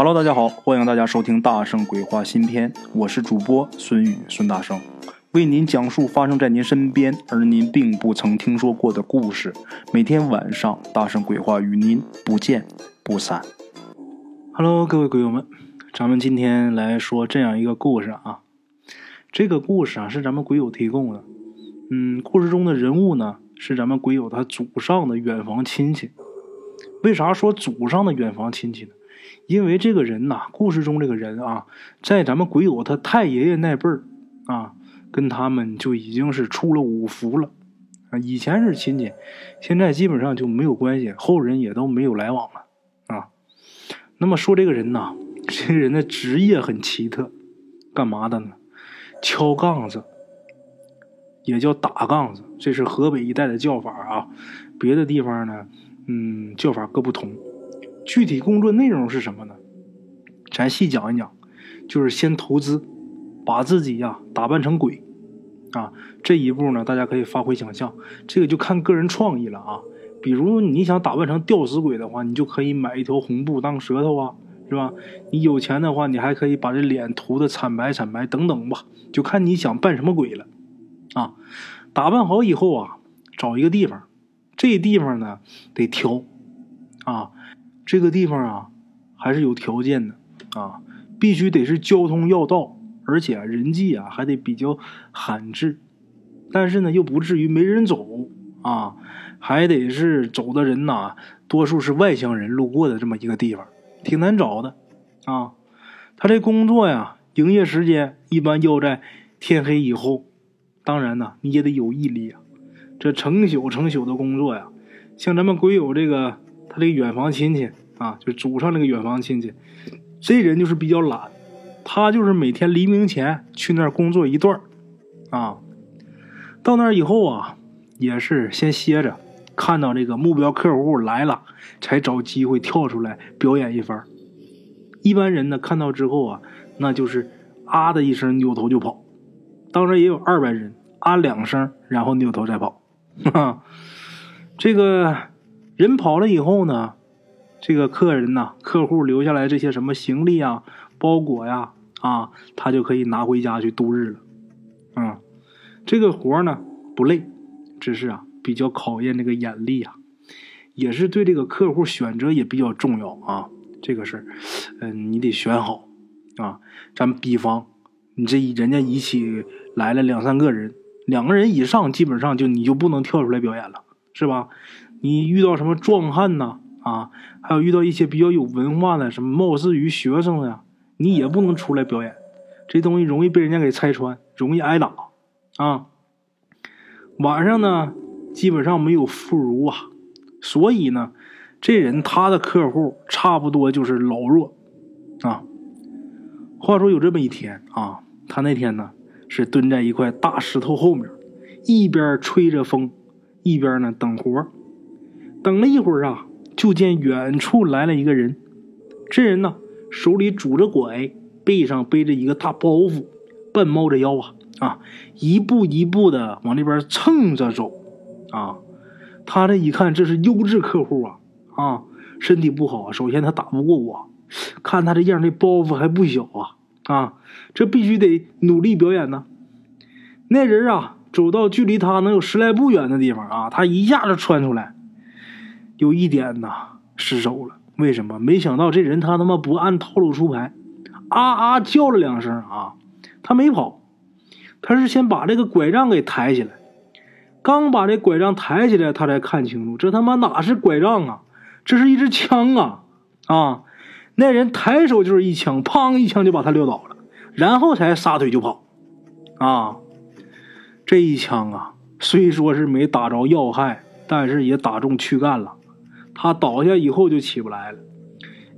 Hello，大家好，欢迎大家收听《大圣鬼话》新篇，我是主播孙宇孙大圣，为您讲述发生在您身边而您并不曾听说过的故事。每天晚上，《大圣鬼话》与您不见不散。Hello，各位鬼友们，咱们今天来说这样一个故事啊。这个故事啊是咱们鬼友提供的，嗯，故事中的人物呢是咱们鬼友他祖上的远房亲戚。为啥说祖上的远房亲戚呢？因为这个人呐，故事中这个人啊，在咱们鬼友他太爷爷那辈儿啊，跟他们就已经是出了五福了啊。以前是亲戚，现在基本上就没有关系，后人也都没有来往了啊。那么说这个人呐，这个人的职业很奇特，干嘛的呢？敲杠子，也叫打杠子，这是河北一带的叫法啊。别的地方呢，嗯，叫法各不同。具体工作内容是什么呢？咱细讲一讲，就是先投资，把自己呀打扮成鬼，啊，这一步呢，大家可以发挥想象，这个就看个人创意了啊。比如你想打扮成吊死鬼的话，你就可以买一条红布当舌头啊，是吧？你有钱的话，你还可以把这脸涂的惨白惨白等等吧，就看你想扮什么鬼了，啊。打扮好以后啊，找一个地方，这地方呢得挑，啊。这个地方啊，还是有条件的啊，必须得是交通要道，而且人迹啊还得比较罕至，但是呢又不至于没人走啊，还得是走的人呐，多数是外乡人路过的这么一个地方，挺难找的啊。他这工作呀，营业时间一般要在天黑以后，当然呢你也得有毅力啊，这成宿成宿的工作呀，像咱们鬼友这个。他这个远房亲戚啊，就祖上那个远房亲戚，这人就是比较懒，他就是每天黎明前去那儿工作一段啊，到那儿以后啊，也是先歇着，看到这个目标客户来了，才找机会跳出来表演一番。一般人呢看到之后啊，那就是啊的一声扭头就跑，当然也有二百人啊两声，然后扭头再跑，哈，这个。人跑了以后呢，这个客人呐，客户留下来这些什么行李啊、包裹呀，啊，他就可以拿回家去度日了。啊，这个活呢不累，只是啊比较考验这个眼力啊，也是对这个客户选择也比较重要啊。这个事儿，嗯，你得选好啊。咱们比方，你这人家一起来了两三个人，两个人以上，基本上就你就不能跳出来表演了，是吧？你遇到什么壮汉呐？啊，还有遇到一些比较有文化的，什么貌似于学生的呀，你也不能出来表演，这东西容易被人家给拆穿，容易挨打啊。晚上呢，基本上没有妇孺啊，所以呢，这人他的客户差不多就是老弱啊。话说有这么一天啊，他那天呢是蹲在一块大石头后面，一边吹着风，一边呢等活等了一会儿啊，就见远处来了一个人。这人呢，手里拄着拐，背上背着一个大包袱，半猫着腰啊啊，一步一步的往那边蹭着走啊。他这一看，这是优质客户啊啊，身体不好，首先他打不过我，看他这样，这包袱还不小啊啊，这必须得努力表演呢。那人啊，走到距离他能有十来步远的地方啊，他一下子窜出来。有一点呐，失手了。为什么？没想到这人他他妈不按套路出牌，啊啊叫了两声啊，他没跑，他是先把这个拐杖给抬起来。刚把这拐杖抬起来，他才看清楚，这他妈哪是拐杖啊，这是一支枪啊！啊，那人抬手就是一枪，砰一枪就把他撂倒了，然后才撒腿就跑。啊，这一枪啊，虽说是没打着要害，但是也打中躯干了。他倒下以后就起不来了，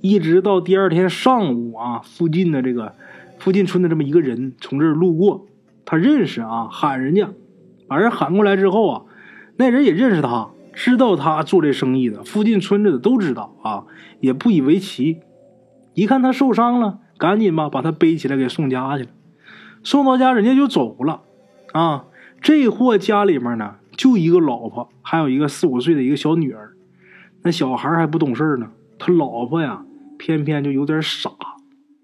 一直到第二天上午啊，附近的这个附近村的这么一个人从这儿路过，他认识啊，喊人家，把人喊过来之后啊，那人也认识他，知道他做这生意的，附近村子的都知道啊，也不以为奇。一看他受伤了，赶紧吧把他背起来给送家去了。送到家人家就走了啊，这货家里面呢就一个老婆，还有一个四五岁的一个小女儿。那小孩还不懂事呢，他老婆呀偏偏就有点傻，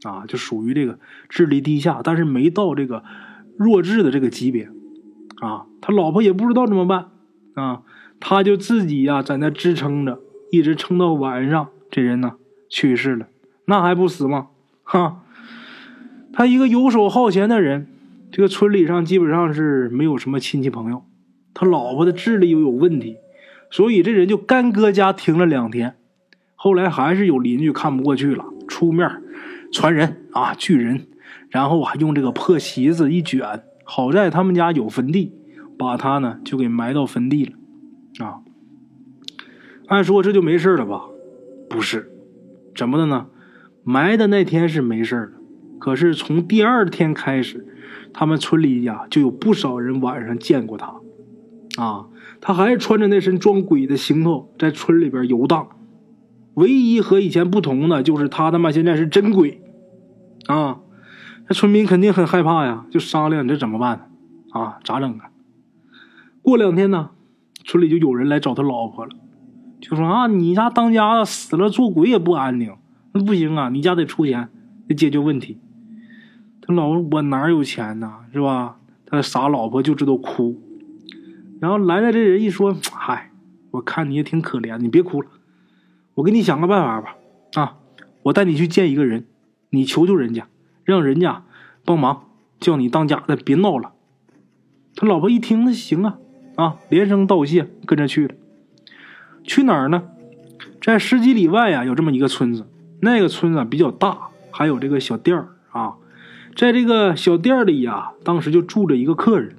啊，就属于这个智力低下，但是没到这个弱智的这个级别，啊，他老婆也不知道怎么办，啊，他就自己呀在那支撑着，一直撑到晚上，这人呢去世了，那还不死吗？哈，他一个游手好闲的人，这个村里上基本上是没有什么亲戚朋友，他老婆的智力又有问题，所以这人就干搁家停了两天。后来还是有邻居看不过去了，出面传人啊聚人，然后啊用这个破席子一卷，好在他们家有坟地，把他呢就给埋到坟地了，啊。按说这就没事了吧？不是，怎么的呢？埋的那天是没事的，可是从第二天开始，他们村里呀就有不少人晚上见过他，啊，他还是穿着那身装鬼的行头在村里边游荡。唯一和以前不同的就是他他妈现在是真鬼，啊，那村民肯定很害怕呀，就商量这怎么办呢？啊，咋整啊？过两天呢，村里就有人来找他老婆了，就说啊，你家当家的死了做鬼也不安宁，那不行啊，你家得出钱得解决问题。他老婆我哪有钱呢？是吧？他傻老婆就知道哭，然后来了这人一说，嗨，我看你也挺可怜，你别哭了。我给你想个办法吧，啊，我带你去见一个人，你求求人家，让人家帮忙，叫你当家的别闹了。他老婆一听，那行啊，啊，连声道谢，跟着去了。去哪儿呢？在十几里外呀，有这么一个村子，那个村子比较大，还有这个小店儿啊。在这个小店里呀，当时就住着一个客人，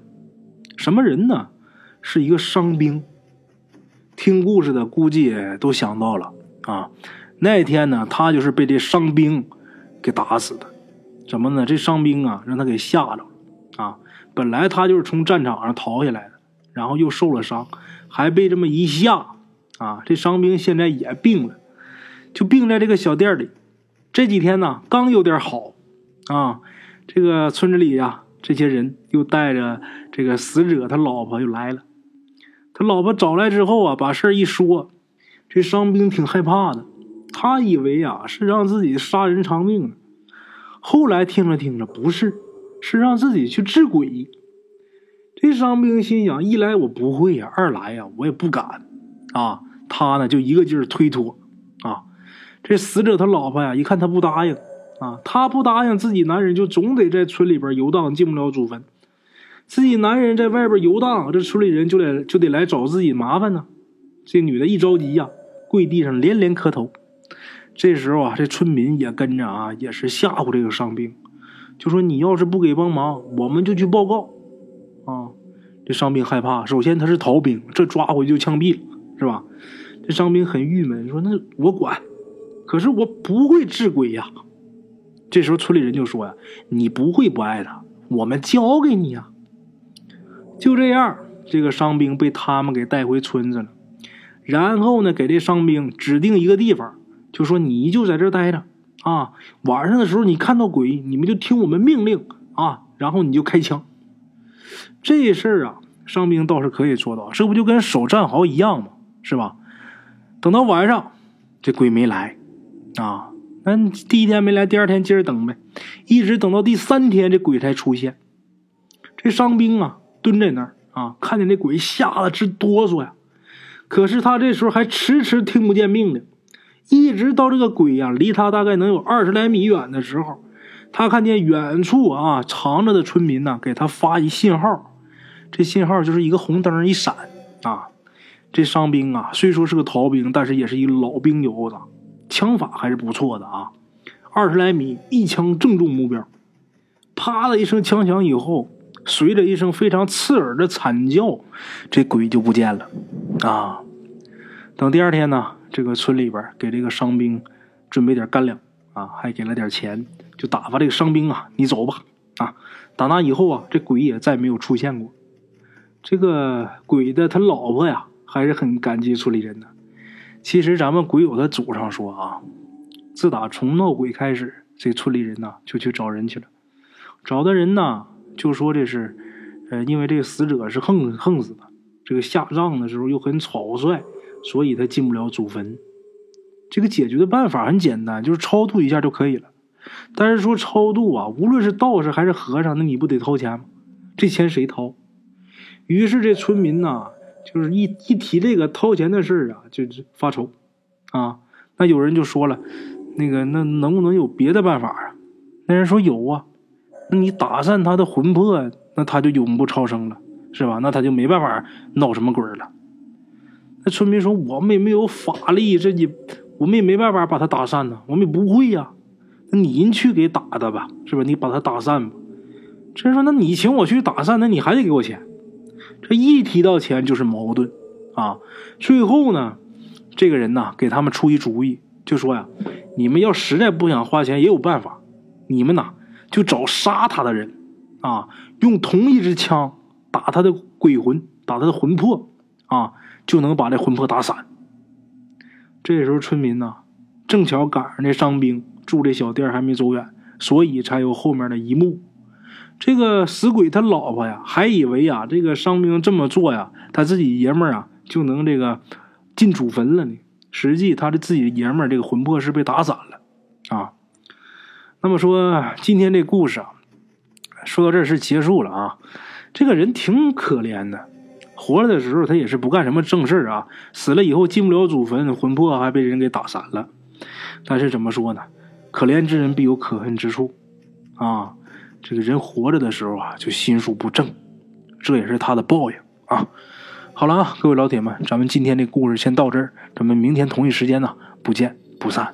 什么人呢？是一个伤兵。听故事的估计都想到了。啊，那天呢，他就是被这伤兵给打死的。怎么呢？这伤兵啊，让他给吓着了。啊，本来他就是从战场上逃下来的，然后又受了伤，还被这么一吓。啊，这伤兵现在也病了，就病在这个小店里。这几天呢，刚有点好。啊，这个村子里呀，这些人又带着这个死者他老婆又来了。他老婆找来之后啊，把事一说。这伤兵挺害怕的，他以为啊是让自己杀人偿命呢。后来听着听着，不是，是让自己去治鬼。这伤兵心想：一来我不会呀，二来呀我也不敢啊。他呢就一个劲儿推脱啊。这死者他老婆呀，一看他不答应啊，他不答应，自己男人就总得在村里边游荡，进不了祖坟。自己男人在外边游荡，这村里人就得就得来找自己麻烦呢。这女的一着急呀。跪地上连连磕头，这时候啊，这村民也跟着啊，也是吓唬这个伤兵，就说你要是不给帮忙，我们就去报告。啊，这伤兵害怕，首先他是逃兵，这抓回去就枪毙了，是吧？这伤兵很郁闷，说那我管，可是我不会治鬼呀。这时候村里人就说呀，你不会不爱他，我们教给你呀。就这样，这个伤兵被他们给带回村子了。然后呢，给这伤兵指定一个地方，就说你就在这待着啊。晚上的时候你看到鬼，你们就听我们命令啊，然后你就开枪。这事儿啊，伤兵倒是可以做到，这不就跟守战壕一样吗？是吧？等到晚上，这鬼没来啊。那第一天没来，第二天接着等呗，一直等到第三天，这鬼才出现。这伤兵啊，蹲在那儿啊，看见那鬼，吓得直哆嗦呀。可是他这时候还迟迟听不见命令，一直到这个鬼呀离他大概能有二十来米远的时候，他看见远处啊藏着的村民呢给他发一信号，这信号就是一个红灯一闪啊。这伤兵啊虽说是个逃兵，但是也是一老兵油子，枪法还是不错的啊。二十来米一枪正中目标，啪的一声枪响以后。随着一声非常刺耳的惨叫，这鬼就不见了。啊，等第二天呢，这个村里边给这个伤兵准备点干粮啊，还给了点钱，就打发这个伤兵啊，你走吧。啊，打那以后啊，这鬼也再没有出现过。这个鬼的他老婆呀，还是很感激村里人的。其实咱们鬼友的祖上说啊，自打从闹鬼开始，这村里人呐就去找人去了，找的人呢。就说这是，呃，因为这个死者是横横死的，这个下葬的时候又很草率，所以他进不了祖坟。这个解决的办法很简单，就是超度一下就可以了。但是说超度啊，无论是道士还是和尚，那你不得掏钱吗？这钱谁掏？于是这村民呐，就是一一提这个掏钱的事儿啊，就发愁啊。那有人就说了，那个那能不能有别的办法啊？那人说有啊，那你打散他的魂魄，那他就永不超生了，是吧？那他就没办法闹什么鬼了。那村民说，我们也没有法力，这也我们也没办法把他打散呢，我们也不会呀。那您去给打的吧，是吧？你把他打散吧。这人说，那你请我去打散，那你还得给我钱。这一提到钱就是矛盾啊。最后呢，这个人呐给他们出一主意，就说呀，你们要实在不想花钱，也有办法。你们呐就找杀他的人啊，用同一支枪打他的鬼魂，打他的魂魄啊，就能把这魂魄打散。这时候村民呢正巧赶上那伤兵住这小店还没走远，所以才有后面的一幕。这个死鬼他老婆呀，还以为啊，这个伤兵这么做呀，他自己爷们儿啊就能这个进祖坟了呢。实际他的自己爷们儿这个魂魄是被打散了。那么说今天这故事啊，说到这是结束了啊。这个人挺可怜的，活着的时候他也是不干什么正事啊，死了以后进不了祖坟，魂魄还被人给打散了。但是怎么说呢？可怜之人必有可恨之处啊。这个人活着的时候啊，就心术不正，这也是他的报应啊。好了啊，各位老铁们，咱们今天这故事先到这儿，咱们明天同一时间呢，不见不散。